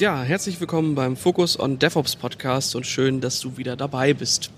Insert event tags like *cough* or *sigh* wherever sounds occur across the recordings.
Ja, herzlich willkommen beim Focus on DevOps Podcast und schön, dass du wieder dabei bist.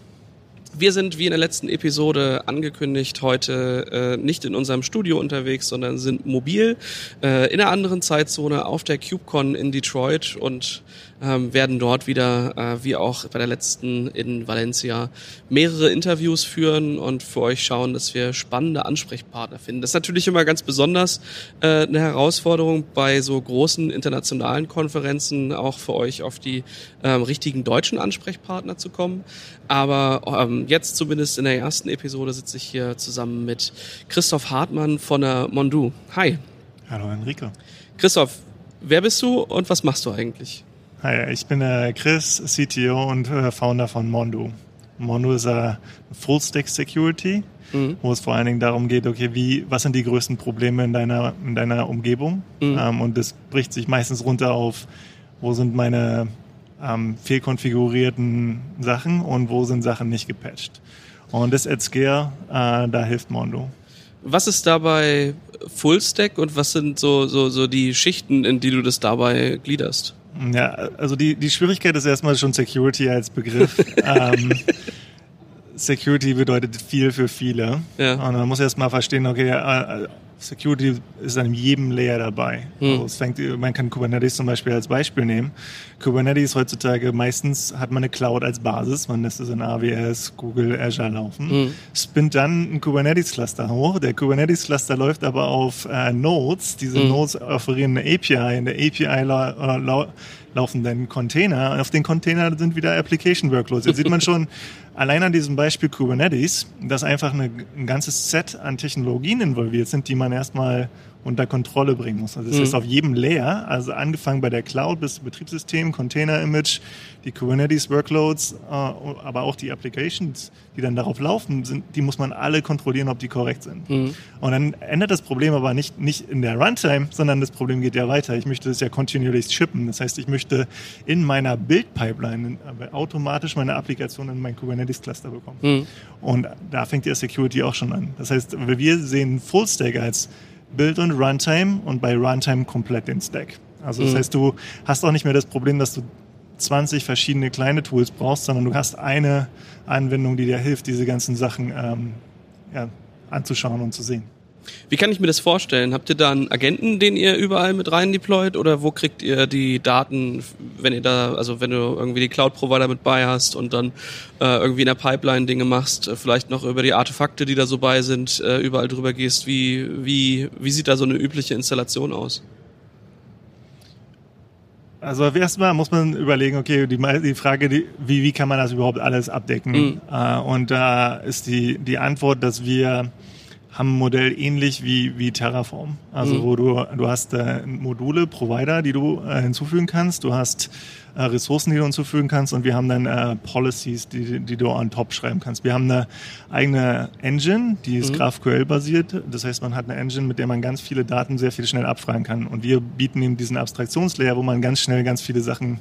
Wir sind wie in der letzten Episode angekündigt heute äh, nicht in unserem Studio unterwegs, sondern sind mobil äh, in einer anderen Zeitzone auf der KubeCon in Detroit und ähm, werden dort wieder, äh, wie auch bei der letzten in Valencia, mehrere Interviews führen und für euch schauen, dass wir spannende Ansprechpartner finden. Das ist natürlich immer ganz besonders äh, eine Herausforderung bei so großen internationalen Konferenzen, auch für euch auf die ähm, richtigen deutschen Ansprechpartner zu kommen. Aber ähm, jetzt zumindest in der ersten Episode sitze ich hier zusammen mit Christoph Hartmann von der Mondu. Hi. Hallo Enrico. Christoph, wer bist du und was machst du eigentlich? Hi, ich bin äh, Chris, CTO und äh, Founder von Mondu. Mondu ist äh, Full-Stack Security, mhm. wo es vor allen Dingen darum geht, okay, wie, was sind die größten Probleme in deiner, in deiner Umgebung? Mhm. Ähm, und das bricht sich meistens runter auf, wo sind meine ähm, fehlkonfigurierten Sachen und wo sind Sachen nicht gepatcht. Und das at Scale, äh, da hilft Mondo. Was ist dabei Fullstack und was sind so, so, so die Schichten, in die du das dabei gliederst? Ja, also die, die Schwierigkeit ist erstmal schon Security als Begriff. *laughs* ähm, Security bedeutet viel für viele. Ja. Und man muss erstmal verstehen, okay, äh, Security ist an jedem Layer dabei. Hm. Also fängt, man kann Kubernetes zum Beispiel als Beispiel nehmen. Kubernetes heutzutage, meistens hat man eine Cloud als Basis, man lässt es in AWS, Google, Azure laufen, hm. spinnt dann ein Kubernetes-Cluster hoch. Der Kubernetes-Cluster läuft aber auf äh, Nodes. Diese hm. Nodes offerieren eine API. In der API la, la, laufen dann Container. Und auf den Container sind wieder Application Workloads. Jetzt sieht man schon, *laughs* allein an diesem Beispiel Kubernetes, dass einfach eine, ein ganzes Set an Technologien involviert sind, die man erstmal unter Kontrolle bringen muss. Also das mhm. ist auf jedem Layer, also angefangen bei der Cloud bis Betriebssystem, Container-Image, die Kubernetes-Workloads, äh, aber auch die Applications, die dann darauf laufen, sind, die muss man alle kontrollieren, ob die korrekt sind. Mhm. Und dann ändert das Problem aber nicht, nicht in der Runtime, sondern das Problem geht ja weiter. Ich möchte das ja continuous shippen. Das heißt, ich möchte in meiner Build-Pipeline automatisch meine Applikation in mein Kubernetes-Cluster bekommen. Mhm. Und da fängt ja Security auch schon an. Das heißt, wir sehen Full-Stack als Build und Runtime und bei Runtime komplett den Stack. Also das mhm. heißt, du hast auch nicht mehr das Problem, dass du 20 verschiedene kleine Tools brauchst, sondern du hast eine Anwendung, die dir hilft, diese ganzen Sachen ähm, ja, anzuschauen und zu sehen. Wie kann ich mir das vorstellen? Habt ihr da einen Agenten, den ihr überall mit rein deployt oder wo kriegt ihr die Daten, wenn ihr da, also wenn du irgendwie die Cloud-Provider mit bei hast und dann äh, irgendwie in der Pipeline Dinge machst, äh, vielleicht noch über die Artefakte, die da so bei sind, äh, überall drüber gehst, wie, wie, wie sieht da so eine übliche Installation aus? Also erstmal muss man überlegen, okay, die, die Frage, die, wie, wie kann man das überhaupt alles abdecken? Mhm. Äh, und da ist die, die Antwort, dass wir haben ein Modell ähnlich wie, wie Terraform. Also mhm. wo du, du hast äh, Module, Provider, die du äh, hinzufügen kannst. Du hast äh, Ressourcen, die du hinzufügen kannst und wir haben dann äh, Policies, die, die du on top schreiben kannst. Wir haben eine eigene Engine, die ist mhm. GraphQL-basiert. Das heißt, man hat eine Engine, mit der man ganz viele Daten sehr viel schnell abfragen kann. Und wir bieten eben diesen Abstraktionslayer, wo man ganz schnell ganz viele Sachen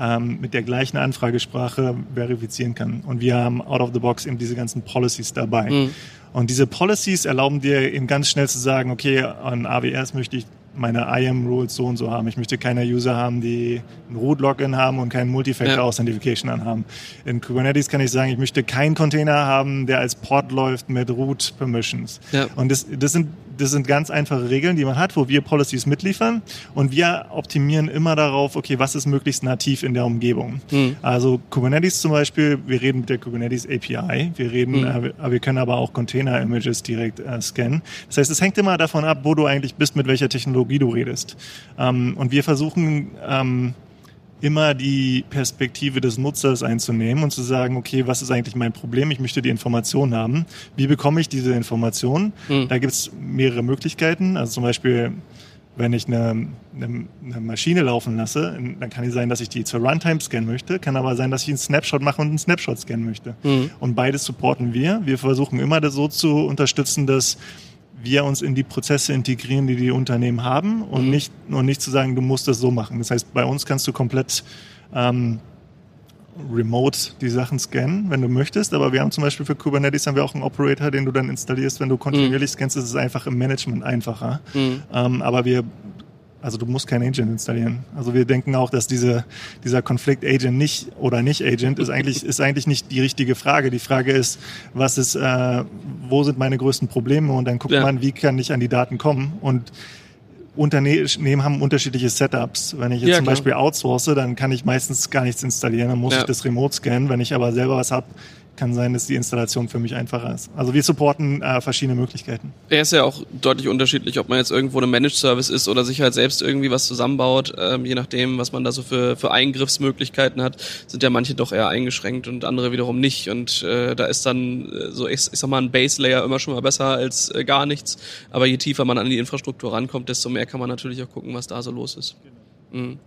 ähm, mit der gleichen Anfragesprache verifizieren kann. Und wir haben out of the box eben diese ganzen Policies dabei. Mhm. Und diese Policies erlauben dir eben ganz schnell zu sagen, okay, an AWS möchte ich meine IAM-Rules so und so haben. Ich möchte keine User haben, die ein Root-Login haben und kein Multifactor-Authentification anhaben. In Kubernetes kann ich sagen, ich möchte keinen Container haben, der als Port läuft mit Root-Permissions. Ja. Und das, das sind das sind ganz einfache Regeln, die man hat, wo wir Policies mitliefern und wir optimieren immer darauf, okay, was ist möglichst nativ in der Umgebung. Mhm. Also Kubernetes zum Beispiel, wir reden mit der Kubernetes API, wir reden, mhm. äh, wir können aber auch Container-Images direkt äh, scannen. Das heißt, es hängt immer davon ab, wo du eigentlich bist, mit welcher Technologie du redest. Ähm, und wir versuchen, ähm, immer die Perspektive des Nutzers einzunehmen und zu sagen, okay, was ist eigentlich mein Problem? Ich möchte die Information haben. Wie bekomme ich diese Information? Mhm. Da gibt es mehrere Möglichkeiten. Also zum Beispiel, wenn ich eine, eine, eine, Maschine laufen lasse, dann kann es sein, dass ich die zur Runtime scannen möchte, kann aber sein, dass ich einen Snapshot mache und einen Snapshot scannen möchte. Mhm. Und beides supporten wir. Wir versuchen immer das so zu unterstützen, dass wir uns in die Prozesse integrieren, die die Unternehmen haben und mhm. nicht und nicht zu sagen, du musst das so machen. Das heißt, bei uns kannst du komplett ähm, remote die Sachen scannen, wenn du möchtest. Aber wir haben zum Beispiel für Kubernetes haben wir auch einen Operator, den du dann installierst, wenn du kontinuierlich mhm. scannst, ist es einfach im Management einfacher. Mhm. Ähm, aber wir also du musst kein Agent installieren. Also wir denken auch, dass diese, dieser Konflikt Agent nicht oder nicht Agent ist eigentlich, ist eigentlich nicht die richtige Frage. Die Frage ist, was ist, äh, wo sind meine größten Probleme? Und dann guckt ja. man, wie kann ich an die Daten kommen? Und Unternehmen haben unterschiedliche Setups. Wenn ich jetzt ja, zum. Beispiel outsource, dann kann ich meistens gar nichts installieren, dann muss ja. ich das remote scannen. Wenn ich aber selber was habe, kann sein, dass die Installation für mich einfacher ist. Also wir supporten äh, verschiedene Möglichkeiten. Er ist ja auch deutlich unterschiedlich, ob man jetzt irgendwo eine Managed Service ist oder sich halt selbst irgendwie was zusammenbaut. Ähm, je nachdem, was man da so für, für Eingriffsmöglichkeiten hat, sind ja manche doch eher eingeschränkt und andere wiederum nicht. Und äh, da ist dann äh, so, ich, ich sag mal, ein Base Layer immer schon mal besser als äh, gar nichts. Aber je tiefer man an die Infrastruktur rankommt, desto mehr kann man natürlich auch gucken, was da so los ist. Genau. Mhm.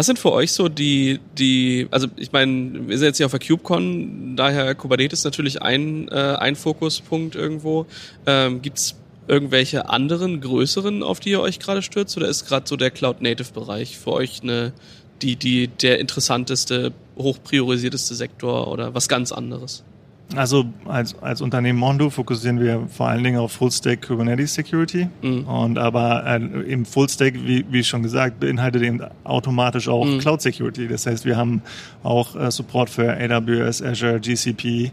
Was sind für euch so die, die, also ich meine, wir sind jetzt hier auf der KubeCon, daher Kubernetes natürlich ein, äh, ein Fokuspunkt irgendwo. Ähm, Gibt irgendwelche anderen, größeren, auf die ihr euch gerade stürzt, oder ist gerade so der Cloud-Native-Bereich für euch eine, die, die, der interessanteste, hochpriorisierteste Sektor oder was ganz anderes? Also als, als Unternehmen Mondo fokussieren wir vor allen Dingen auf Full-Stack Kubernetes Security. Mhm. Und aber äh, im Full-Stack, wie, wie schon gesagt, beinhaltet eben automatisch auch mhm. Cloud Security. Das heißt, wir haben auch äh, Support für AWS, Azure, GCP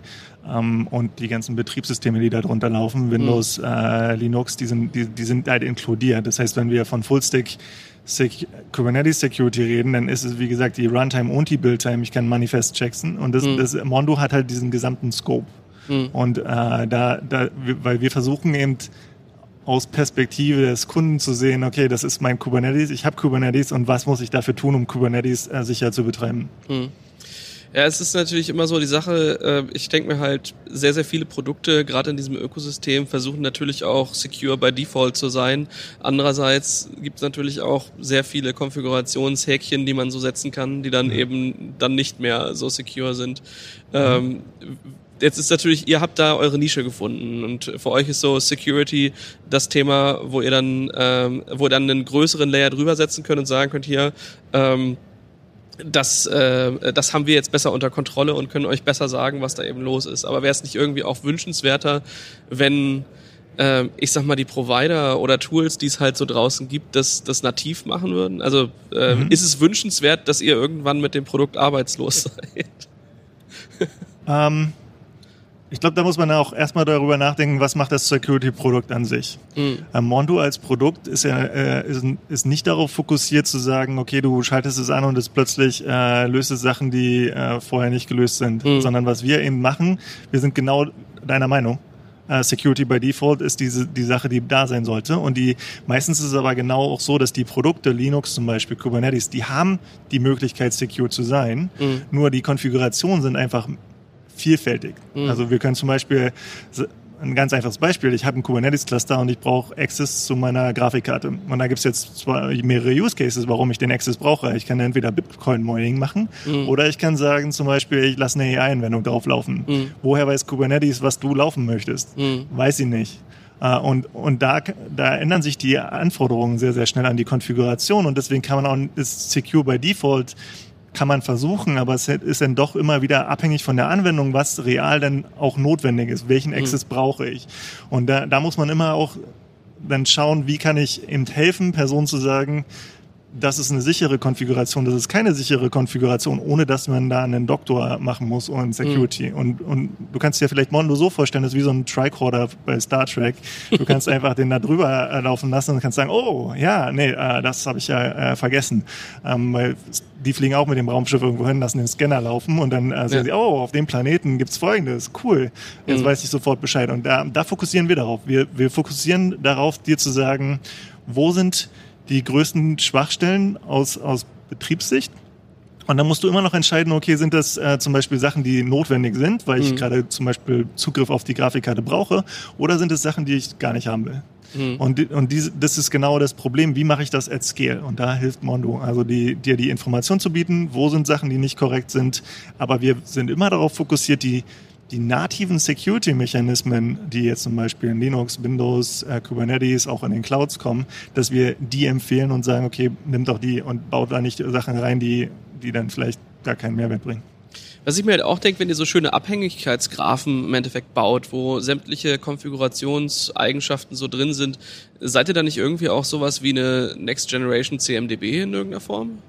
ähm, und die ganzen Betriebssysteme, die da drunter laufen, Windows, mhm. äh, Linux, die sind, die, die sind halt inkludiert. Das heißt, wenn wir von Full-Stack Sec Kubernetes Security reden, dann ist es wie gesagt die Runtime und die Buildtime. Ich kann Manifest checken und das, mhm. das Mondo hat halt diesen gesamten Scope. Mhm. Und äh, da, da, weil wir versuchen eben aus Perspektive des Kunden zu sehen, okay, das ist mein Kubernetes, ich habe Kubernetes und was muss ich dafür tun, um Kubernetes äh, sicher zu betreiben. Mhm. Ja, es ist natürlich immer so die Sache, äh, ich denke mir halt, sehr, sehr viele Produkte, gerade in diesem Ökosystem, versuchen natürlich auch secure by default zu sein. Andererseits gibt es natürlich auch sehr viele Konfigurationshäkchen, die man so setzen kann, die dann mhm. eben dann nicht mehr so secure sind. Mhm. Ähm, jetzt ist natürlich, ihr habt da eure Nische gefunden und für euch ist so Security das Thema, wo ihr dann, ähm, wo ihr dann einen größeren Layer drüber setzen könnt und sagen könnt hier, ähm, das, äh, das haben wir jetzt besser unter Kontrolle und können euch besser sagen, was da eben los ist. Aber wäre es nicht irgendwie auch wünschenswerter, wenn äh, ich sag mal, die Provider oder Tools, die es halt so draußen gibt, das, das nativ machen würden? Also äh, mhm. ist es wünschenswert, dass ihr irgendwann mit dem Produkt arbeitslos *laughs* seid? ähm, ich glaube, da muss man auch erstmal darüber nachdenken, was macht das Security-Produkt an sich. Mhm. Ähm, Mondo als Produkt ist ja äh, ist, ist nicht darauf fokussiert zu sagen, okay, du schaltest es an und es plötzlich äh, löst es Sachen, die äh, vorher nicht gelöst sind, mhm. sondern was wir eben machen, wir sind genau deiner Meinung. Uh, Security by Default ist diese die Sache, die da sein sollte. Und die meistens ist es aber genau auch so, dass die Produkte Linux zum Beispiel Kubernetes, die haben die Möglichkeit secure zu sein. Mhm. Nur die Konfigurationen sind einfach vielfältig. Mhm. Also wir können zum Beispiel ein ganz einfaches Beispiel. Ich habe ein Kubernetes-Cluster und ich brauche Access zu meiner Grafikkarte. Und da gibt es jetzt zwar mehrere Use Cases, warum ich den Access brauche. Ich kann entweder Bitcoin-Mining machen mhm. oder ich kann sagen zum Beispiel, ich lasse eine AI-Anwendung drauflaufen. Mhm. Woher weiß Kubernetes, was du laufen möchtest? Mhm. Weiß ich nicht. Äh, und, und da, da ändern sich die Anforderungen sehr, sehr schnell an die Konfiguration und deswegen kann man auch ist Secure by Default kann man versuchen, aber es ist dann doch immer wieder abhängig von der Anwendung, was real dann auch notwendig ist. Welchen mhm. Access mhm. brauche ich? Und da, da muss man immer auch dann schauen, wie kann ich eben helfen, Personen zu sagen, das ist eine sichere Konfiguration, das ist keine sichere Konfiguration, ohne dass man da einen Doktor machen muss und Security. Mhm. Und, und du kannst dir vielleicht Mondo so vorstellen, das ist wie so ein Tricorder bei Star Trek. Du kannst *laughs* einfach den da drüber äh, laufen lassen und kannst sagen, oh, ja, nee, äh, das habe ich ja äh, vergessen. Ähm, weil die fliegen auch mit dem Raumschiff irgendwo hin, lassen den Scanner laufen und dann äh, sagen ja. sie, oh, auf dem Planeten gibt's Folgendes, cool. Jetzt mhm. weiß ich sofort Bescheid. Und da, da fokussieren wir darauf. Wir, wir fokussieren darauf, dir zu sagen, wo sind die größten Schwachstellen aus, aus Betriebssicht. Und dann musst du immer noch entscheiden, okay, sind das äh, zum Beispiel Sachen, die notwendig sind, weil ich mhm. gerade zum Beispiel Zugriff auf die Grafikkarte brauche, oder sind es Sachen, die ich gar nicht haben will? Mhm. Und, und diese, das ist genau das Problem, wie mache ich das at scale? Und da hilft Mondo, also die, dir die Information zu bieten, wo sind Sachen, die nicht korrekt sind, aber wir sind immer darauf fokussiert, die die nativen Security-Mechanismen, die jetzt zum Beispiel in Linux, Windows, äh, Kubernetes auch in den Clouds kommen, dass wir die empfehlen und sagen, okay, nimm doch die und baut da nicht Sachen rein, die, die dann vielleicht gar keinen Mehrwert bringen. Was ich mir halt auch denke, wenn ihr so schöne Abhängigkeitsgraphen im Endeffekt baut, wo sämtliche Konfigurationseigenschaften so drin sind, seid ihr da nicht irgendwie auch sowas wie eine Next Generation CMDB in irgendeiner Form?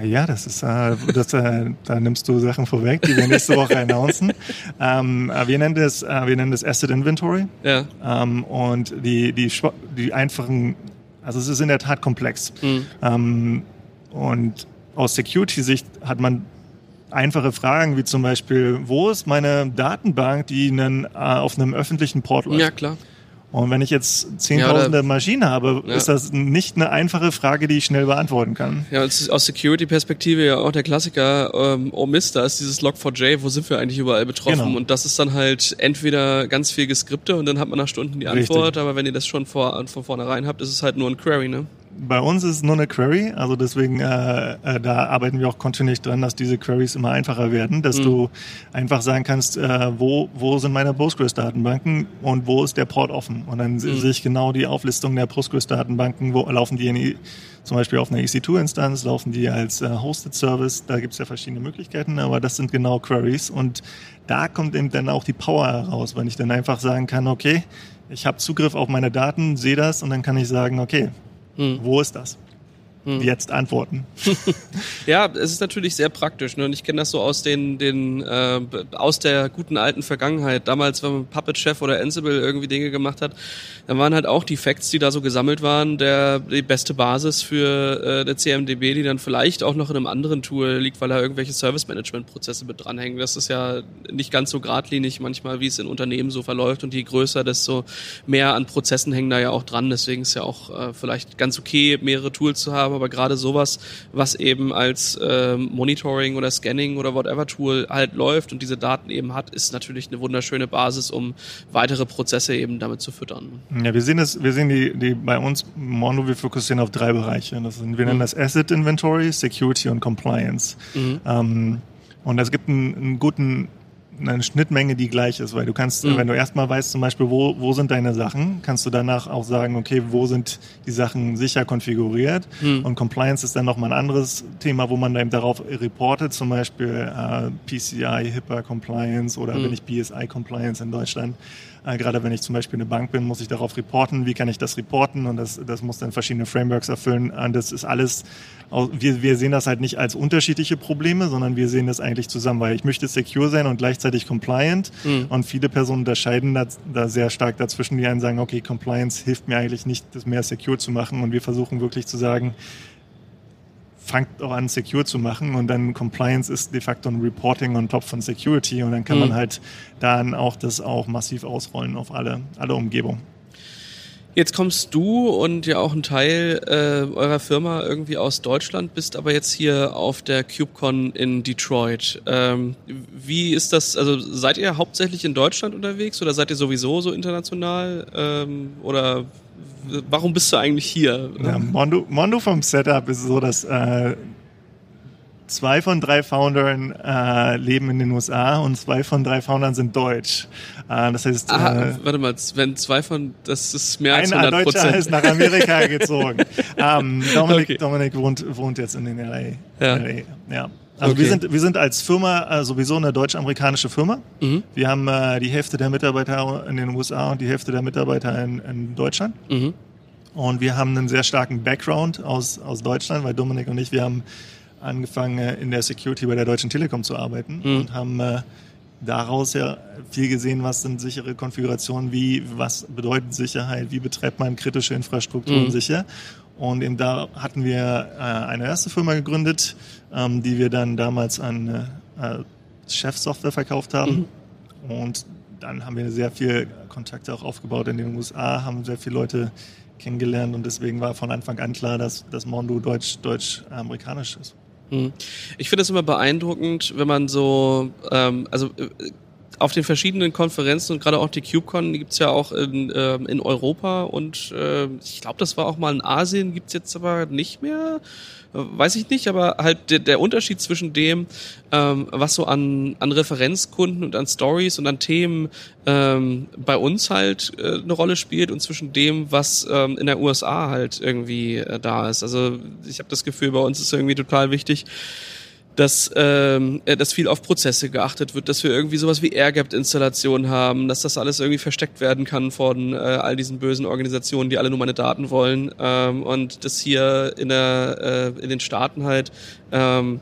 Äh, ja, das ist, äh, das, äh, da nimmst du Sachen vorweg, die wir nächste Woche *laughs* announcen. Ähm, äh, wir nennen das, äh, wir nennen das Asset Inventory. Ja. Ähm, und die, die, die einfachen, also es ist in der Tat komplex. Mhm. Ähm, und aus Security-Sicht hat man einfache Fragen, wie zum Beispiel, wo ist meine Datenbank, die einen, äh, auf einem öffentlichen Port läuft? Ja, klar. Und wenn ich jetzt zehntausende ja, Maschinen habe, ja. ist das nicht eine einfache Frage, die ich schnell beantworten kann. Ja, aus Security-Perspektive ja auch der Klassiker, ähm, oh Mist, da ist dieses Log4j, wo sind wir eigentlich überall betroffen? Genau. Und das ist dann halt entweder ganz viel Geskripte und dann hat man nach Stunden die Antwort, Richtig. aber wenn ihr das schon vor, von vornherein habt, ist es halt nur ein Query, ne? Bei uns ist es nur eine Query, also deswegen äh, äh, da arbeiten wir auch kontinuierlich dran, dass diese Queries immer einfacher werden, dass mhm. du einfach sagen kannst, äh, wo wo sind meine Postgres-Datenbanken und wo ist der Port offen und dann mhm. sehe ich genau die Auflistung der Postgres-Datenbanken, wo laufen die in, zum Beispiel auf einer EC2-Instanz, laufen die als äh, Hosted Service, da gibt es ja verschiedene Möglichkeiten, aber das sind genau Queries und da kommt eben dann auch die Power heraus, wenn ich dann einfach sagen kann, okay, ich habe Zugriff auf meine Daten, sehe das und dann kann ich sagen, okay, hm. Wo ist das? Hm. Jetzt antworten. *laughs* ja, es ist natürlich sehr praktisch. Ne? Und ich kenne das so aus den, den äh, aus der guten alten Vergangenheit. Damals, wenn man Puppet Chef oder Ansible irgendwie Dinge gemacht hat, dann waren halt auch die Facts, die da so gesammelt waren, der die beste Basis für äh, eine CMDB, die dann vielleicht auch noch in einem anderen Tool liegt, weil da irgendwelche Service-Management-Prozesse mit dranhängen. Das ist ja nicht ganz so geradlinig manchmal, wie es in Unternehmen so verläuft. Und je größer, desto mehr an Prozessen hängen da ja auch dran. Deswegen ist ja auch äh, vielleicht ganz okay, mehrere Tools zu haben habe, aber gerade sowas, was eben als ähm, Monitoring oder Scanning oder whatever Tool halt läuft und diese Daten eben hat, ist natürlich eine wunderschöne Basis, um weitere Prozesse eben damit zu füttern. Ja, wir sehen das, wir sehen die, die bei uns Mondo, wir fokussieren auf drei Bereiche. Das sind, wir nennen mhm. das Asset Inventory, Security und Compliance. Mhm. Ähm, und es gibt einen, einen guten eine Schnittmenge, die gleich ist, weil du kannst, mhm. wenn du erstmal weißt, zum Beispiel, wo, wo sind deine Sachen, kannst du danach auch sagen, okay, wo sind die Sachen sicher konfiguriert mhm. und Compliance ist dann nochmal ein anderes Thema, wo man dann darauf reportet, zum Beispiel äh, PCI, HIPAA Compliance oder mhm. wenn ich BSI Compliance in Deutschland äh, gerade wenn ich zum Beispiel eine Bank bin, muss ich darauf reporten. Wie kann ich das reporten? Und das, das muss dann verschiedene Frameworks erfüllen. Und das ist alles, wir, wir sehen das halt nicht als unterschiedliche Probleme, sondern wir sehen das eigentlich zusammen, weil ich möchte secure sein und gleichzeitig compliant. Mhm. Und viele Personen unterscheiden da, da sehr stark dazwischen, die einen sagen, okay, Compliance hilft mir eigentlich nicht, das mehr secure zu machen. Und wir versuchen wirklich zu sagen, fangt auch an, secure zu machen und dann Compliance ist de facto ein Reporting on top von Security und dann kann mhm. man halt dann auch das auch massiv ausrollen auf alle, alle Umgebungen. Jetzt kommst du und ja auch ein Teil äh, eurer Firma irgendwie aus Deutschland, bist aber jetzt hier auf der KubeCon in Detroit. Ähm, wie ist das, also seid ihr hauptsächlich in Deutschland unterwegs oder seid ihr sowieso so international? Ähm, oder warum bist du eigentlich hier? Ja, Mondo, Mondo vom Setup ist so, dass äh, zwei von drei Foundern äh, leben in den USA und zwei von drei Foundern sind deutsch. Äh, das heißt, Aha, äh, warte mal, wenn zwei von, das ist mehr als 100 Prozent. Ein Deutscher ist nach Amerika gezogen. *laughs* ähm, Dominik, okay. Dominik wohnt, wohnt jetzt in den LA. Ja. LA. ja. Also okay. wir sind wir sind als Firma äh, sowieso eine deutsch-amerikanische Firma. Mhm. Wir haben äh, die Hälfte der Mitarbeiter in den USA und die Hälfte der Mitarbeiter in, in Deutschland. Mhm. Und wir haben einen sehr starken Background aus, aus Deutschland, weil Dominik und ich, wir haben angefangen äh, in der Security bei der Deutschen Telekom zu arbeiten mhm. und haben äh, daraus ja viel gesehen, was sind sichere Konfigurationen, wie, was bedeutet Sicherheit, wie betreibt man kritische Infrastrukturen mhm. sicher. Und eben da hatten wir äh, eine erste Firma gegründet, ähm, die wir dann damals an äh, Chef-Software verkauft haben. Mhm. Und dann haben wir sehr viel Kontakte auch aufgebaut in den USA, haben sehr viele Leute kennengelernt und deswegen war von Anfang an klar, dass, dass Mondo deutsch, deutsch-amerikanisch ist. Mhm. Ich finde es immer beeindruckend, wenn man so, ähm, also äh, auf den verschiedenen Konferenzen und gerade auch die KubeCon die gibt's ja auch in, äh, in Europa und äh, ich glaube, das war auch mal in Asien, gibt's jetzt aber nicht mehr weiß ich nicht, aber halt der, der Unterschied zwischen dem, ähm, was so an, an Referenzkunden und an Stories und an Themen ähm, bei uns halt äh, eine Rolle spielt und zwischen dem, was ähm, in der USA halt irgendwie äh, da ist. Also ich habe das Gefühl, bei uns ist irgendwie total wichtig, dass, ähm, äh, dass viel auf Prozesse geachtet wird, dass wir irgendwie sowas wie Air-Gapped-Installationen haben, dass das alles irgendwie versteckt werden kann von äh, all diesen bösen Organisationen, die alle nur meine Daten wollen ähm, und dass hier in, der, äh, in den Staaten halt ähm,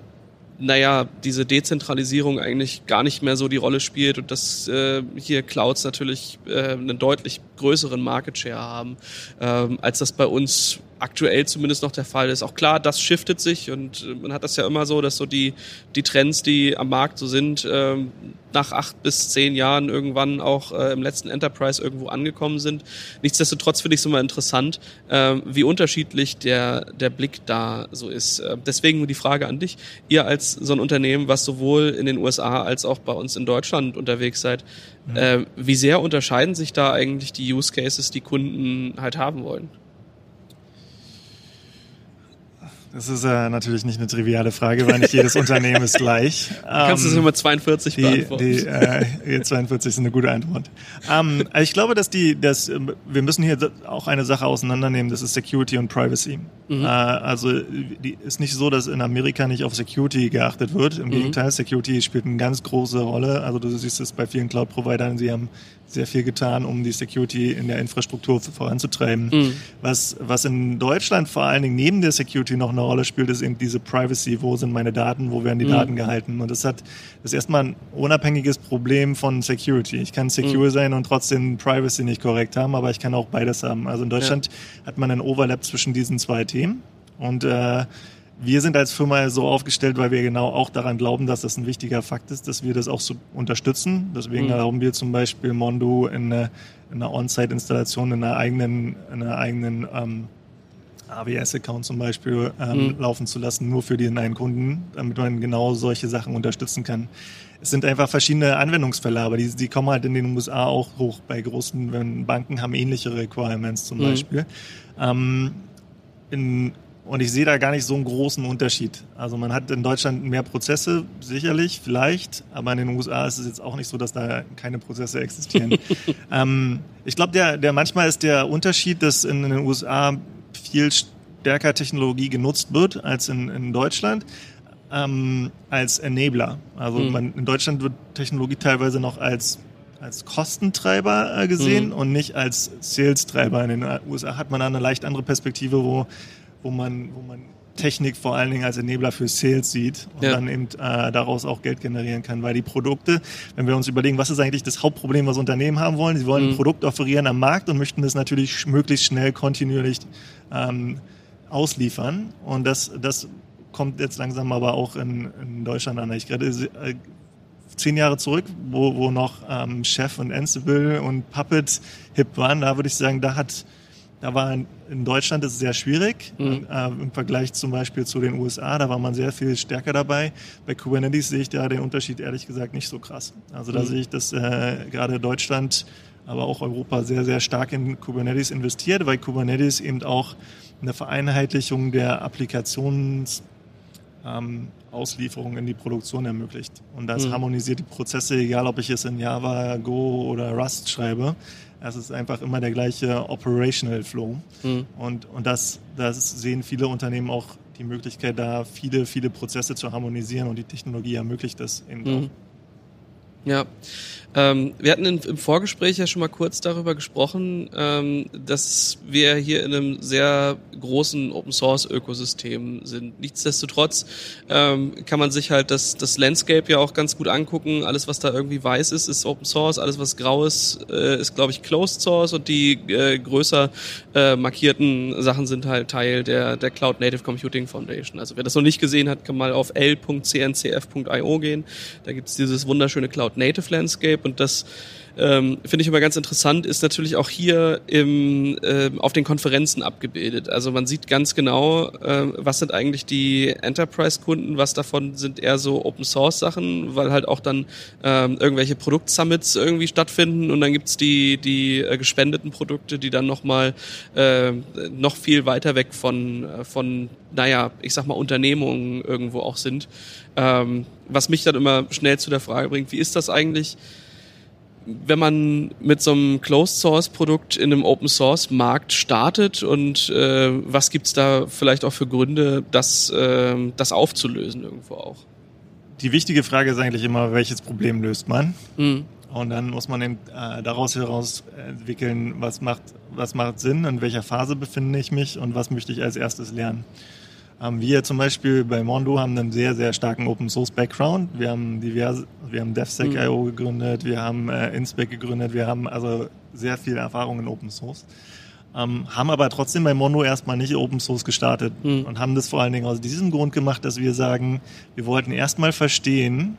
naja, diese Dezentralisierung eigentlich gar nicht mehr so die Rolle spielt und dass äh, hier Clouds natürlich äh, einen deutlich größeren Market Share haben, ähm, als das bei uns aktuell zumindest noch der Fall ist. Auch klar, das shiftet sich und äh, man hat das ja immer so, dass so die, die Trends, die am Markt so sind, ähm, nach acht bis zehn Jahren irgendwann auch äh, im letzten Enterprise irgendwo angekommen sind. Nichtsdestotrotz finde ich es immer interessant, äh, wie unterschiedlich der, der Blick da so ist. Äh, deswegen die Frage an dich, ihr als so ein Unternehmen, was sowohl in den USA als auch bei uns in Deutschland unterwegs seid, mhm. äh, wie sehr unterscheiden sich da eigentlich die Use Cases, die Kunden halt haben wollen? Das ist äh, natürlich nicht eine triviale Frage, weil nicht jedes *laughs* Unternehmen ist gleich. Du kannst ähm, es Nummer 42 die, beantworten. Die, äh, 42 ist eine gute Antwort. Ähm, ich glaube, dass die, dass ähm, wir müssen hier auch eine Sache auseinandernehmen. Das ist Security und Privacy. Mhm. Äh, also die, ist nicht so, dass in Amerika nicht auf Security geachtet wird. Im mhm. Gegenteil, Security spielt eine ganz große Rolle. Also du siehst es bei vielen Cloud-Providern. Sie haben sehr viel getan, um die Security in der Infrastruktur voranzutreiben. Mhm. Was, was in Deutschland vor allen Dingen neben der Security noch eine Rolle spielt, ist eben diese Privacy. Wo sind meine Daten? Wo werden die mhm. Daten gehalten? Und das hat, das ist erstmal ein unabhängiges Problem von Security. Ich kann secure mhm. sein und trotzdem Privacy nicht korrekt haben, aber ich kann auch beides haben. Also in Deutschland ja. hat man einen Overlap zwischen diesen zwei Themen. Und äh, wir sind als Firma so aufgestellt, weil wir genau auch daran glauben, dass das ein wichtiger Fakt ist, dass wir das auch so unterstützen. Deswegen mhm. erlauben wir zum Beispiel Mondo in, eine, in einer On-Site-Installation in einer eigenen, in einer eigenen ähm, AWS-Account zum Beispiel ähm, mhm. laufen zu lassen, nur für den einen Kunden, damit man genau solche Sachen unterstützen kann. Es sind einfach verschiedene Anwendungsfälle, aber die, die kommen halt in den USA auch hoch bei großen, wenn Banken haben ähnliche Requirements zum mhm. Beispiel. Ähm, in und ich sehe da gar nicht so einen großen Unterschied. Also man hat in Deutschland mehr Prozesse, sicherlich, vielleicht, aber in den USA ist es jetzt auch nicht so, dass da keine Prozesse existieren. *laughs* ähm, ich glaube, der, der manchmal ist der Unterschied, dass in, in, den USA viel stärker Technologie genutzt wird als in, in Deutschland. Ähm, als Enabler. Also mhm. man, in Deutschland wird Technologie teilweise noch als als Kostentreiber äh, gesehen mhm. und nicht als Sales-Treiber. In den USA hat man eine leicht andere Perspektive, wo wo man, wo man Technik vor allen Dingen als Enabler für Sales sieht und ja. dann eben äh, daraus auch Geld generieren kann. Weil die Produkte, wenn wir uns überlegen, was ist eigentlich das Hauptproblem, was Unternehmen haben wollen, sie wollen mhm. ein Produkt offerieren am Markt und möchten das natürlich möglichst schnell kontinuierlich ähm, ausliefern. Und das, das kommt jetzt langsam aber auch in, in Deutschland an. Ich gerade äh, zehn Jahre zurück, wo, wo noch ähm, Chef und Ansible und Puppet hip waren, da würde ich sagen, da hat in, in Deutschland ist es sehr schwierig mhm. äh, im Vergleich zum Beispiel zu den USA. Da war man sehr viel stärker dabei. Bei Kubernetes sehe ich da den Unterschied ehrlich gesagt nicht so krass. Also da mhm. sehe ich, dass äh, gerade Deutschland, aber auch Europa sehr, sehr stark in Kubernetes investiert, weil Kubernetes eben auch eine Vereinheitlichung der Applikations ähm, Auslieferung in die Produktion ermöglicht. Und das mhm. harmonisiert die Prozesse, egal ob ich es in Java, Go oder Rust schreibe. Es ist einfach immer der gleiche Operational Flow. Mhm. Und, und das, das sehen viele Unternehmen auch die Möglichkeit, da viele, viele Prozesse zu harmonisieren und die Technologie ermöglicht das eben mhm. auch. Ja, ähm, wir hatten im Vorgespräch ja schon mal kurz darüber gesprochen, ähm, dass wir hier in einem sehr großen Open Source Ökosystem sind. Nichtsdestotrotz ähm, kann man sich halt das, das Landscape ja auch ganz gut angucken. Alles, was da irgendwie weiß ist, ist Open Source. Alles, was grau ist, äh, ist, glaube ich, Closed Source und die äh, größer äh, markierten Sachen sind halt Teil der, der Cloud Native Computing Foundation. Also wer das noch nicht gesehen hat, kann mal auf l.cncf.io gehen. Da gibt's dieses wunderschöne Cloud Native Landscape und das ähm, finde ich immer ganz interessant, ist natürlich auch hier im, äh, auf den Konferenzen abgebildet. Also man sieht ganz genau, äh, was sind eigentlich die Enterprise-Kunden, was davon sind eher so Open-Source-Sachen, weil halt auch dann ähm, irgendwelche Produkt-Summits irgendwie stattfinden und dann gibt's die, die äh, gespendeten Produkte, die dann nochmal äh, noch viel weiter weg von, äh, von, naja, ich sag mal, Unternehmungen irgendwo auch sind. Ähm, was mich dann immer schnell zu der Frage bringt, wie ist das eigentlich? Wenn man mit so einem Closed Source Produkt in einem Open Source Markt startet und äh, was gibt's da vielleicht auch für Gründe, das, äh, das aufzulösen irgendwo auch? die wichtige Frage ist eigentlich immer, welches Problem löst man? Mhm. Und dann muss man eben, äh, daraus heraus entwickeln, was macht, was macht Sinn, in welcher Phase befinde ich mich und was möchte ich als erstes lernen. Ähm, wir zum Beispiel bei Mondo haben einen sehr, sehr starken Open Source Background. Wir haben diverse, wir haben DevSec.io mhm. gegründet, wir haben äh, Inspec gegründet, wir haben also sehr viel Erfahrung in Open Source. Ähm, haben aber trotzdem bei Mondo erstmal nicht Open Source gestartet mhm. und haben das vor allen Dingen aus diesem Grund gemacht, dass wir sagen, wir wollten erstmal verstehen,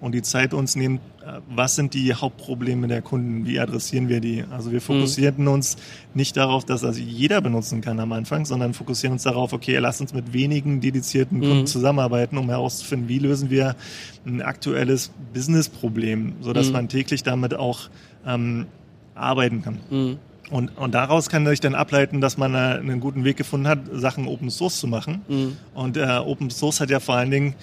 und die Zeit uns nehmen, äh, was sind die Hauptprobleme der Kunden, wie adressieren wir die. Also wir fokussierten mhm. uns nicht darauf, dass das jeder benutzen kann am Anfang, sondern fokussieren uns darauf, okay, lass uns mit wenigen dedizierten mhm. Kunden zusammenarbeiten, um herauszufinden, wie lösen wir ein aktuelles Businessproblem, sodass mhm. man täglich damit auch ähm, arbeiten kann. Mhm. Und, und daraus kann sich dann ableiten, dass man äh, einen guten Weg gefunden hat, Sachen Open Source zu machen. Mhm. Und äh, Open Source hat ja vor allen Dingen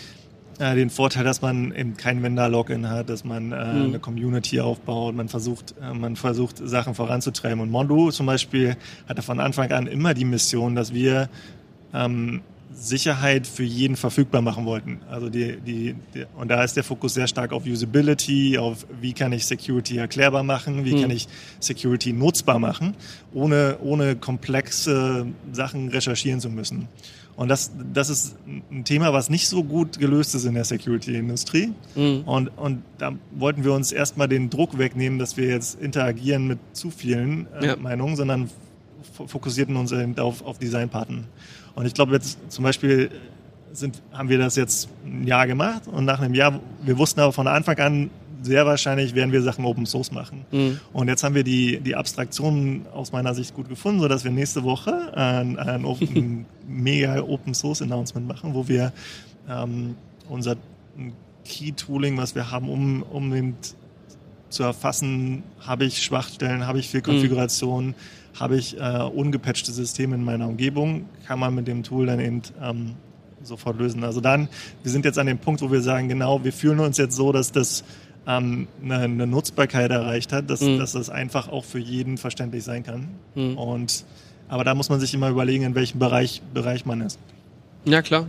äh, den Vorteil, dass man eben kein Vendor-Login hat, dass man äh, mhm. eine Community aufbaut, man versucht, äh, man versucht Sachen voranzutreiben. Und Mondo zum Beispiel hatte von Anfang an immer die Mission, dass wir ähm, Sicherheit für jeden verfügbar machen wollten. Also die, die, die, und da ist der Fokus sehr stark auf Usability, auf wie kann ich Security erklärbar machen, wie mhm. kann ich Security nutzbar machen, ohne, ohne komplexe Sachen recherchieren zu müssen. Und das, das ist ein Thema, was nicht so gut gelöst ist in der Security-Industrie. Mhm. Und, und da wollten wir uns erstmal den Druck wegnehmen, dass wir jetzt interagieren mit zu vielen äh, ja. Meinungen, sondern fokussierten uns eben auf, auf Designpartner. Und ich glaube jetzt zum Beispiel sind, haben wir das jetzt ein Jahr gemacht und nach einem Jahr, wir wussten aber von Anfang an, sehr wahrscheinlich werden wir Sachen Open Source machen. Mhm. Und jetzt haben wir die, die Abstraktion aus meiner Sicht gut gefunden, sodass wir nächste Woche ein, ein, *laughs* ein mega Open Source Announcement machen, wo wir ähm, unser Key Tooling, was wir haben, um, um den zu erfassen, habe ich Schwachstellen, habe ich viel. Konfiguration, mhm. habe ich äh, ungepatchte Systeme in meiner Umgebung, kann man mit dem Tool dann eben ähm, sofort lösen. Also dann, wir sind jetzt an dem Punkt, wo wir sagen, genau, wir fühlen uns jetzt so, dass das ähm, eine, eine, Nutzbarkeit erreicht hat, dass, mhm. dass das einfach auch für jeden verständlich sein kann. Mhm. Und aber da muss man sich immer überlegen, in welchem Bereich, Bereich man ist. Ja, klar.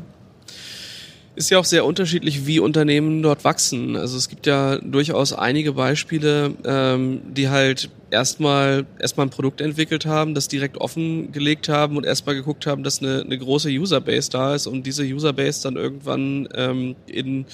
Ist ja auch sehr unterschiedlich, wie Unternehmen dort wachsen. Also es gibt ja durchaus einige Beispiele, ähm, die halt erstmal erstmal ein Produkt entwickelt haben, das direkt offengelegt haben und erstmal geguckt haben, dass eine, eine große Userbase da ist und diese Userbase dann irgendwann ähm, in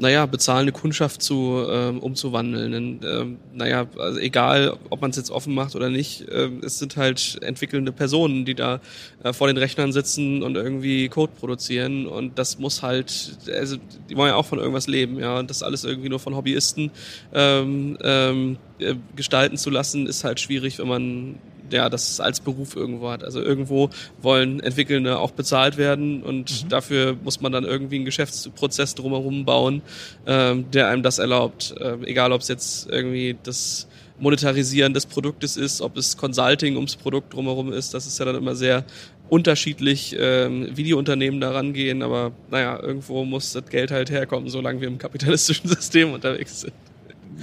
naja, bezahlende Kundschaft zu ähm, umzuwandeln. Und, ähm, naja, also egal, ob man es jetzt offen macht oder nicht, äh, es sind halt entwickelnde Personen, die da äh, vor den Rechnern sitzen und irgendwie Code produzieren. Und das muss halt, also die wollen ja auch von irgendwas leben, ja. Und das alles irgendwie nur von Hobbyisten ähm, ähm, äh, gestalten zu lassen, ist halt schwierig, wenn man ja, das als Beruf irgendwo hat. Also irgendwo wollen Entwickelnde auch bezahlt werden und mhm. dafür muss man dann irgendwie einen Geschäftsprozess drumherum bauen, ähm, der einem das erlaubt. Ähm, egal, ob es jetzt irgendwie das Monetarisieren des Produktes ist, ob es Consulting ums Produkt drumherum ist, das ist ja dann immer sehr unterschiedlich, ähm, wie die Unternehmen da rangehen, aber naja, irgendwo muss das Geld halt herkommen, solange wir im kapitalistischen *laughs* System unterwegs sind.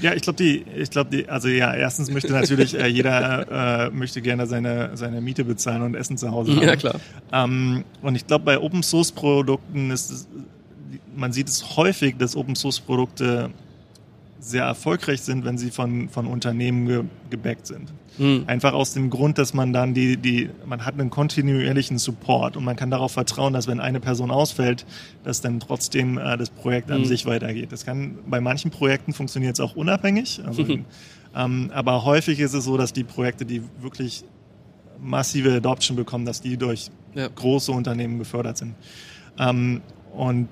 Ja, ich glaube, die, ich glaube, die, also ja, erstens möchte natürlich äh, jeder äh, möchte gerne seine, seine Miete bezahlen und Essen zu Hause haben. Ja, klar. Ähm, und ich glaube, bei Open Source Produkten ist es, man sieht es häufig, dass Open Source Produkte sehr erfolgreich sind, wenn sie von, von Unternehmen ge, gebackt sind. Mhm. Einfach aus dem Grund, dass man dann die, die, man hat einen kontinuierlichen Support und man kann darauf vertrauen, dass wenn eine Person ausfällt, dass dann trotzdem äh, das Projekt an mhm. sich weitergeht. Das kann bei manchen Projekten funktioniert es auch unabhängig, also, *laughs* ähm, aber häufig ist es so, dass die Projekte, die wirklich massive Adoption bekommen, dass die durch ja. große Unternehmen gefördert sind. Ähm, und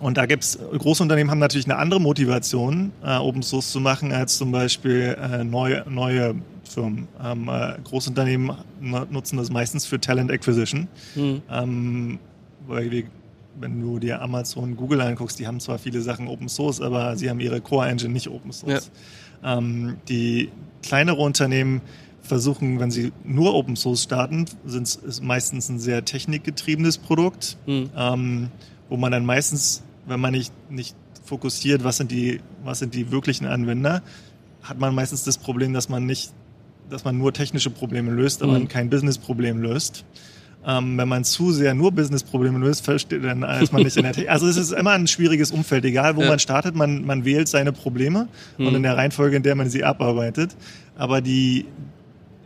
und da gibt's große Unternehmen haben natürlich eine andere Motivation, äh, Open Source zu machen, als zum Beispiel äh, neue, neue Firmen. Ähm, äh, Großunternehmen nutzen das meistens für Talent Acquisition. Mhm. Ähm, weil wir, wenn du dir Amazon, Google anguckst, die haben zwar viele Sachen Open Source, aber sie haben ihre Core Engine nicht Open Source. Ja. Ähm, die kleinere Unternehmen versuchen, wenn sie nur Open Source starten, sind es meistens ein sehr technikgetriebenes Produkt. Mhm. Wo man dann meistens, wenn man nicht, nicht fokussiert, was sind die, was sind die wirklichen Anwender, hat man meistens das Problem, dass man nicht, dass man nur technische Probleme löst, aber mhm. kein Business-Problem löst. Ähm, wenn man zu sehr nur Business-Probleme löst, versteht, dann ist man nicht in der Technik. *laughs* Also es ist immer ein schwieriges Umfeld, egal wo ja. man startet, man, man wählt seine Probleme mhm. und in der Reihenfolge, in der man sie abarbeitet. Aber die,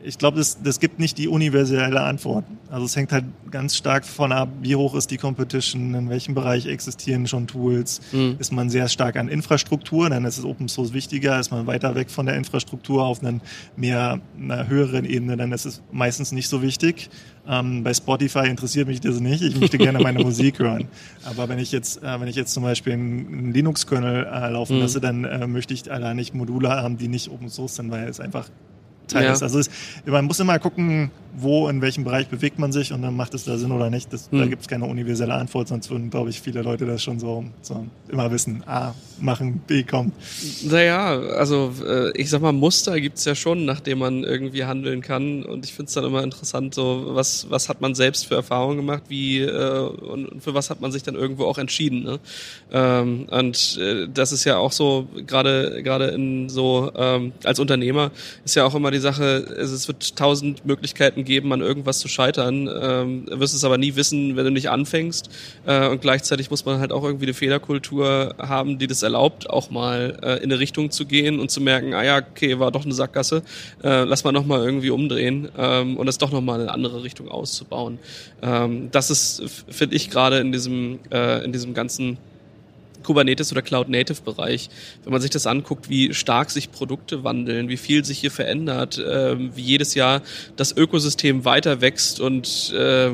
ich glaube, das, das gibt nicht die universelle Antwort. Also es hängt halt ganz stark von ab, wie hoch ist die Competition, in welchem Bereich existieren schon Tools. Mhm. Ist man sehr stark an Infrastruktur, dann ist es Open Source wichtiger. Ist man weiter weg von der Infrastruktur auf einen mehr einer höheren Ebene, dann ist es meistens nicht so wichtig. Ähm, bei Spotify interessiert mich das nicht. Ich möchte gerne meine *laughs* Musik hören. Aber wenn ich jetzt, äh, wenn ich jetzt zum Beispiel einen Linux-Kernel äh, laufen mhm. lasse, dann äh, möchte ich allein nicht Module haben, die nicht Open Source sind, weil es einfach Teil ja. ist. Also es, man muss immer gucken, wo, in welchem Bereich bewegt man sich und dann macht es da Sinn oder nicht. Das, hm. Da gibt es keine universelle Antwort, sonst würden, glaube ich, viele Leute das schon so, so immer wissen. A machen, B kommt. Naja, also äh, ich sag mal, Muster gibt es ja schon, nach dem man irgendwie handeln kann. Und ich finde es dann immer interessant, so was, was hat man selbst für Erfahrungen gemacht, wie äh, und für was hat man sich dann irgendwo auch entschieden. Ne? Ähm, und äh, das ist ja auch so, gerade gerade in so ähm, als Unternehmer ist ja auch immer die Sache, es wird tausend Möglichkeiten geben, an irgendwas zu scheitern. Ähm, wirst es aber nie wissen, wenn du nicht anfängst. Äh, und gleichzeitig muss man halt auch irgendwie eine Fehlerkultur haben, die das erlaubt, auch mal äh, in eine Richtung zu gehen und zu merken, ah ja, okay, war doch eine Sackgasse, äh, lass mal nochmal irgendwie umdrehen ähm, und das doch nochmal in eine andere Richtung auszubauen. Ähm, das ist, finde ich, gerade in diesem, äh, in diesem ganzen Kubernetes oder Cloud Native Bereich, wenn man sich das anguckt, wie stark sich Produkte wandeln, wie viel sich hier verändert, äh, wie jedes Jahr das Ökosystem weiter wächst und äh,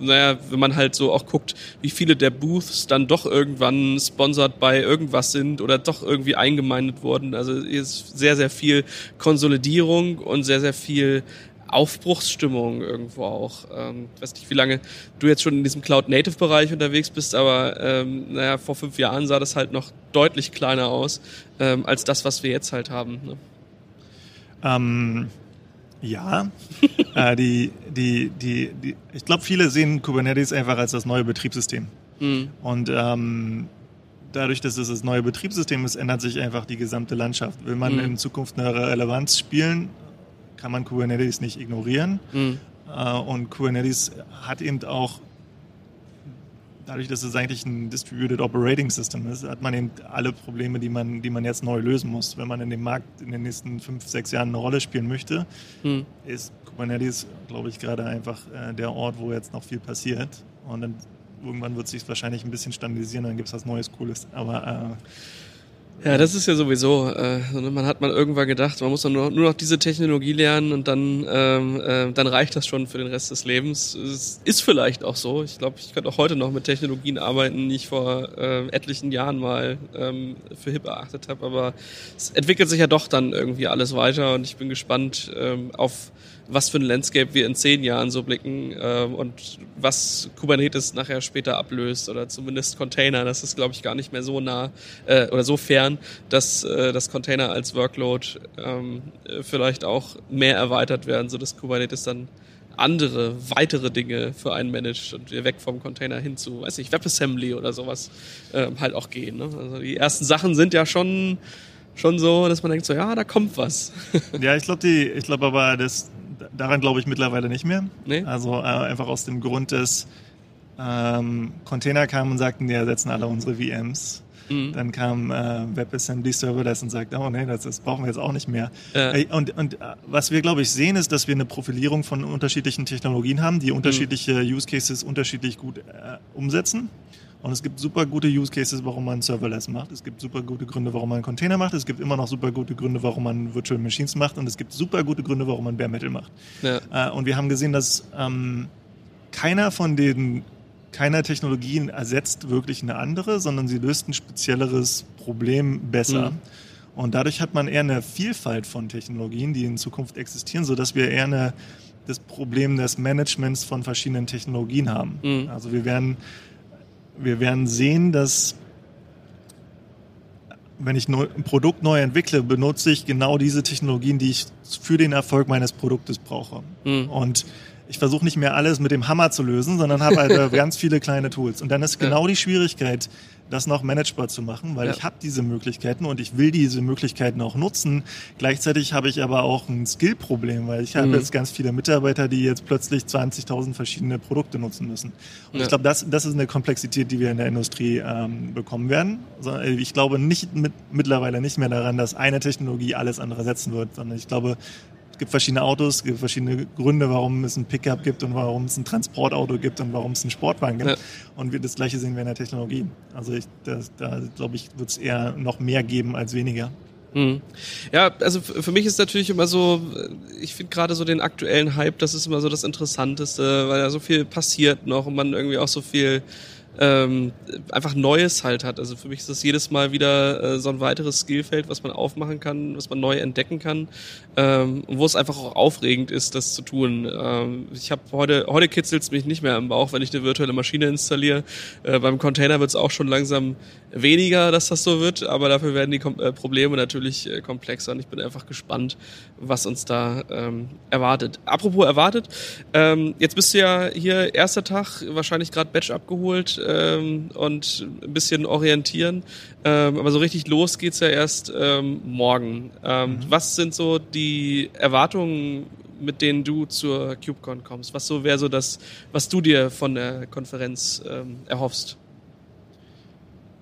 naja, wenn man halt so auch guckt, wie viele der Booths dann doch irgendwann sponsert bei irgendwas sind oder doch irgendwie eingemeindet wurden. Also ist sehr, sehr viel Konsolidierung und sehr, sehr viel Aufbruchsstimmung irgendwo auch. Ähm, ich weiß nicht, wie lange du jetzt schon in diesem Cloud-Native-Bereich unterwegs bist, aber ähm, naja, vor fünf Jahren sah das halt noch deutlich kleiner aus ähm, als das, was wir jetzt halt haben. Ne? Ähm, ja, *laughs* äh, die, die, die, die, ich glaube, viele sehen Kubernetes einfach als das neue Betriebssystem. Mhm. Und ähm, dadurch, dass es das neue Betriebssystem ist, ändert sich einfach die gesamte Landschaft. Will man mhm. in Zukunft eine Relevanz spielen, kann man Kubernetes nicht ignorieren. Mhm. und Kubernetes hat eben auch, dadurch, dass es eigentlich ein Distributed Operating System ist, hat man eben alle Probleme, die man, die man jetzt neu lösen muss. Wenn man in dem Markt in den nächsten fünf, sechs Jahren eine Rolle spielen möchte, mhm. ist Kubernetes, glaube ich, gerade einfach äh, der Ort, wo jetzt noch viel passiert. Und dann irgendwann wird es sich wahrscheinlich ein bisschen standardisieren, dann gibt es was Neues, Cooles. Aber äh, ja, das ist ja sowieso. Äh, man hat mal irgendwann gedacht, man muss nur, nur noch diese Technologie lernen und dann, ähm, äh, dann reicht das schon für den Rest des Lebens. Es ist vielleicht auch so. Ich glaube, ich könnte auch heute noch mit Technologien arbeiten, die ich vor äh, etlichen Jahren mal ähm, für hip erachtet habe. Aber es entwickelt sich ja doch dann irgendwie alles weiter und ich bin gespannt ähm, auf was für ein Landscape wir in zehn Jahren so blicken ähm, und was Kubernetes nachher später ablöst oder zumindest Container. Das ist, glaube ich, gar nicht mehr so nah äh, oder so fern, dass äh, das Container als Workload ähm, vielleicht auch mehr erweitert werden, so dass Kubernetes dann andere, weitere Dinge für einen managt und wir weg vom Container hin zu, weiß nicht, WebAssembly oder sowas ähm, halt auch gehen. Ne? Also die ersten Sachen sind ja schon schon so, dass man denkt so, ja, da kommt was. ja, ich glaube, die, ich glaube aber, das, daran glaube ich mittlerweile nicht mehr. Nee? Also äh, einfach aus dem Grund, dass ähm, Container kamen und sagten, die ersetzen alle unsere VMs. Mhm. Dann kam äh, WebAssembly Serverless und sagt, oh nee, das, das brauchen wir jetzt auch nicht mehr. Ja. Und, und äh, was wir, glaube ich, sehen, ist, dass wir eine Profilierung von unterschiedlichen Technologien haben, die unterschiedliche mhm. Use Cases unterschiedlich gut äh, umsetzen. Und es gibt super gute Use Cases, warum man Serverless macht. Es gibt super gute Gründe, warum man Container macht. Es gibt immer noch super gute Gründe, warum man Virtual Machines macht. Und es gibt super gute Gründe, warum man Bare Metal macht. Ja. Äh, und wir haben gesehen, dass ähm, keiner von den keiner Technologien ersetzt wirklich eine andere, sondern sie löst ein spezielleres Problem besser. Mhm. Und dadurch hat man eher eine Vielfalt von Technologien, die in Zukunft existieren, sodass wir eher eine, das Problem des Managements von verschiedenen Technologien haben. Mhm. Also wir werden wir werden sehen, dass wenn ich ein Produkt neu entwickle, benutze ich genau diese Technologien, die ich für den Erfolg meines Produktes brauche. Mhm. Und ich versuche nicht mehr alles mit dem Hammer zu lösen, sondern habe halt *laughs* ganz viele kleine Tools. Und dann ist genau die Schwierigkeit, das noch managebar zu machen, weil ja. ich habe diese Möglichkeiten und ich will diese Möglichkeiten auch nutzen. Gleichzeitig habe ich aber auch ein Skill-Problem, weil ich habe mhm. jetzt ganz viele Mitarbeiter, die jetzt plötzlich 20.000 verschiedene Produkte nutzen müssen. Und ja. ich glaube, das, das ist eine Komplexität, die wir in der Industrie ähm, bekommen werden. Also ich glaube nicht mit, mittlerweile nicht mehr daran, dass eine Technologie alles andere setzen wird, sondern ich glaube, gibt verschiedene Autos, es gibt verschiedene Gründe, warum es ein Pickup gibt und warum es ein Transportauto gibt und warum es einen Sportwagen gibt. Ja. Und wir, das Gleiche sehen wir in der Technologie. Also ich, das, da glaube ich, wird es eher noch mehr geben als weniger. Mhm. Ja, also für mich ist natürlich immer so, ich finde gerade so den aktuellen Hype, das ist immer so das Interessanteste, weil da so viel passiert noch und man irgendwie auch so viel ähm, einfach Neues halt hat. Also für mich ist das jedes Mal wieder äh, so ein weiteres Skillfeld, was man aufmachen kann, was man neu entdecken kann ähm, und wo es einfach auch aufregend ist, das zu tun. Ähm, ich habe heute, heute kitzelt es mich nicht mehr im Bauch, wenn ich eine virtuelle Maschine installiere. Äh, beim Container wird es auch schon langsam weniger, dass das so wird, aber dafür werden die Kom äh, Probleme natürlich äh, komplexer und ich bin einfach gespannt, was uns da ähm, erwartet. Apropos erwartet, ähm, jetzt bist du ja hier erster Tag, wahrscheinlich gerade Batch abgeholt ähm, und ein bisschen orientieren. Ähm, aber so richtig los geht's ja erst ähm, morgen. Ähm, mhm. Was sind so die Erwartungen, mit denen du zur KubeCon kommst? Was so wäre so das, was du dir von der Konferenz ähm, erhoffst?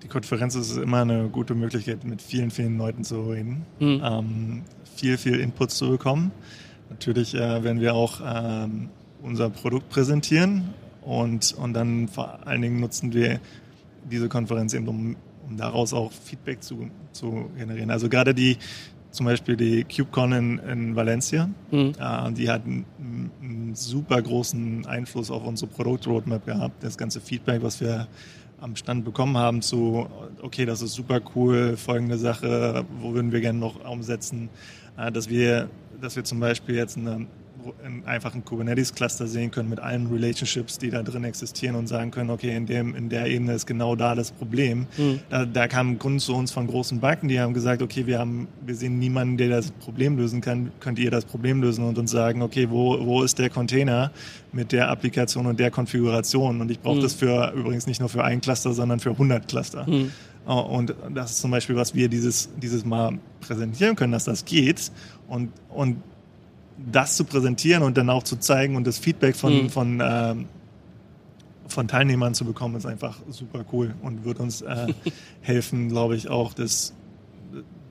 Die Konferenz ist immer eine gute Möglichkeit, mit vielen, vielen Leuten zu reden, mhm. ähm, viel, viel Input zu bekommen. Natürlich äh, werden wir auch ähm, unser Produkt präsentieren und, und dann vor allen Dingen nutzen wir diese Konferenz eben, um, um daraus auch Feedback zu, zu generieren. Also gerade die, zum Beispiel die KubeCon in, in Valencia, mhm. äh, die hat einen, einen, super großen Einfluss auf unsere Produktroadmap gehabt. Das ganze Feedback, was wir am Stand bekommen haben zu, okay, das ist super cool, folgende Sache, wo würden wir gerne noch umsetzen, äh, dass wir, dass wir zum Beispiel jetzt eine einfach ein Kubernetes-Cluster sehen können mit allen Relationships, die da drin existieren und sagen können, okay, in, dem, in der Ebene ist genau da das Problem. Mhm. Da, da kam Kunden zu uns von großen Banken, die haben gesagt, okay, wir haben, wir sehen niemanden, der das Problem lösen kann. Könnt ihr das Problem lösen und uns sagen, okay, wo, wo ist der Container mit der Applikation und der Konfiguration? Und ich brauche mhm. das für übrigens nicht nur für ein Cluster, sondern für 100 Cluster. Mhm. Und das ist zum Beispiel, was wir dieses, dieses Mal präsentieren können, dass das geht. Und, und das zu präsentieren und dann auch zu zeigen und das Feedback von, mhm. von, ähm, von Teilnehmern zu bekommen, ist einfach super cool und wird uns äh, *laughs* helfen, glaube ich, auch das,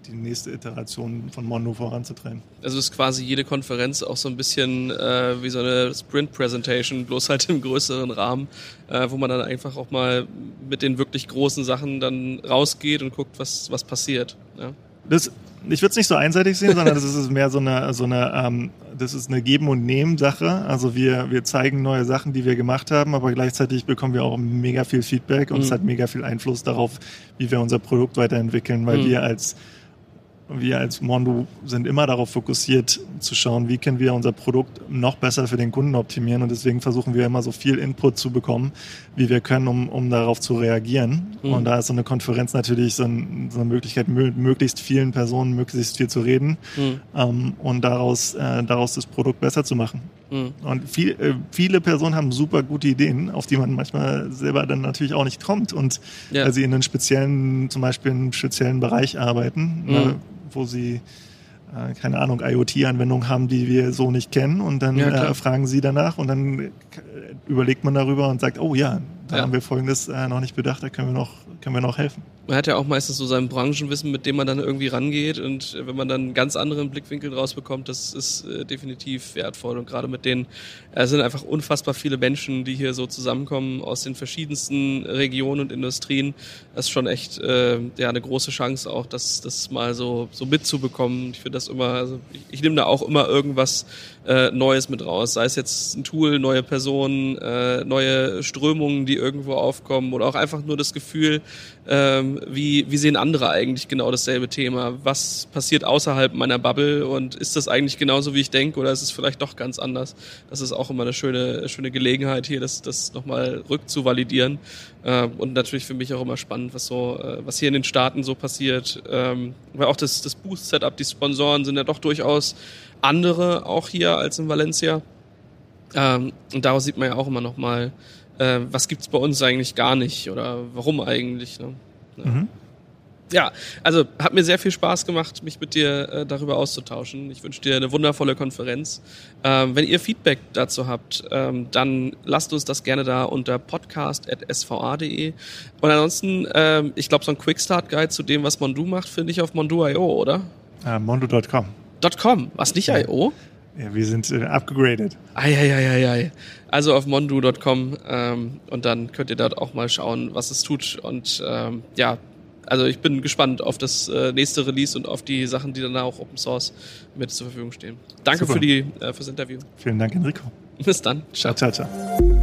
die nächste Iteration von Mondo voranzutreiben. Also ist quasi jede Konferenz auch so ein bisschen äh, wie so eine Sprint-Presentation, bloß halt im größeren Rahmen, äh, wo man dann einfach auch mal mit den wirklich großen Sachen dann rausgeht und guckt, was, was passiert. Ja? Das ich würde es nicht so einseitig sehen, sondern das ist mehr so eine, so eine, ähm, das ist eine Geben- und Nehmen-Sache. Also wir, wir zeigen neue Sachen, die wir gemacht haben, aber gleichzeitig bekommen wir auch mega viel Feedback und mhm. es hat mega viel Einfluss darauf, wie wir unser Produkt weiterentwickeln, weil mhm. wir als wir als Mondo sind immer darauf fokussiert zu schauen, wie können wir unser Produkt noch besser für den Kunden optimieren und deswegen versuchen wir immer so viel Input zu bekommen, wie wir können, um, um darauf zu reagieren. Mhm. Und da ist so eine Konferenz natürlich so, ein, so eine Möglichkeit, möglichst vielen Personen möglichst viel zu reden mhm. ähm, und daraus, äh, daraus das Produkt besser zu machen. Mhm. Und viel, äh, viele Personen haben super gute Ideen, auf die man manchmal selber dann natürlich auch nicht kommt und ja. weil sie in einem speziellen, zum Beispiel in einem speziellen Bereich arbeiten. Mhm. Wo sie äh, keine Ahnung, IoT-Anwendungen haben, die wir so nicht kennen. Und dann ja, äh, fragen sie danach und dann äh, überlegt man darüber und sagt, oh ja, da ja. haben wir Folgendes äh, noch nicht bedacht, da können wir noch, können wir noch helfen. Man hat ja auch meistens so sein Branchenwissen, mit dem man dann irgendwie rangeht und wenn man dann einen ganz anderen Blickwinkel draus bekommt, das ist äh, definitiv wertvoll und gerade mit denen äh, sind einfach unfassbar viele Menschen, die hier so zusammenkommen aus den verschiedensten Regionen und Industrien. Das ist schon echt äh, ja eine große Chance auch, das, das mal so, so mitzubekommen. Ich finde das immer, also ich, ich nehme da auch immer irgendwas äh, Neues mit raus, sei es jetzt ein Tool, neue Personen, äh, neue Strömungen, die irgendwo aufkommen oder auch einfach nur das Gefühl, ähm, wie, wie sehen andere eigentlich genau dasselbe Thema? Was passiert außerhalb meiner Bubble und ist das eigentlich genauso, wie ich denke oder ist es vielleicht doch ganz anders? Das ist auch immer eine schöne, schöne Gelegenheit hier, das, das nochmal rückzuvalidieren äh, und natürlich für mich auch immer spannend, was so, äh, was hier in den Staaten so passiert, ähm, weil auch das, das Boost-Setup, die Sponsoren sind ja doch durchaus andere auch hier als in Valencia. Ähm, und daraus sieht man ja auch immer noch mal äh, was gibt's bei uns eigentlich gar nicht oder warum eigentlich. Ne? Ja. Mhm. Ja, also hat mir sehr viel Spaß gemacht, mich mit dir äh, darüber auszutauschen. Ich wünsche dir eine wundervolle Konferenz. Ähm, wenn ihr Feedback dazu habt, ähm, dann lasst uns das gerne da unter podcast.sva.de. Und ansonsten, ähm, ich glaube, so ein Quickstart-Guide zu dem, was Mondu macht, finde ich auf mondu.io, oder? Äh, Mondo.com. .com, was nicht .io? Ja, wir sind äh, upgraded. Eieieiei. Also auf mondu.com ähm, und dann könnt ihr dort auch mal schauen, was es tut. Und ähm, ja, also ich bin gespannt auf das äh, nächste Release und auf die Sachen, die dann auch Open Source mit zur Verfügung stehen. Danke Super. für die äh, fürs Interview. Vielen Dank, Enrico. Bis dann. Ciao. Ciao, ciao.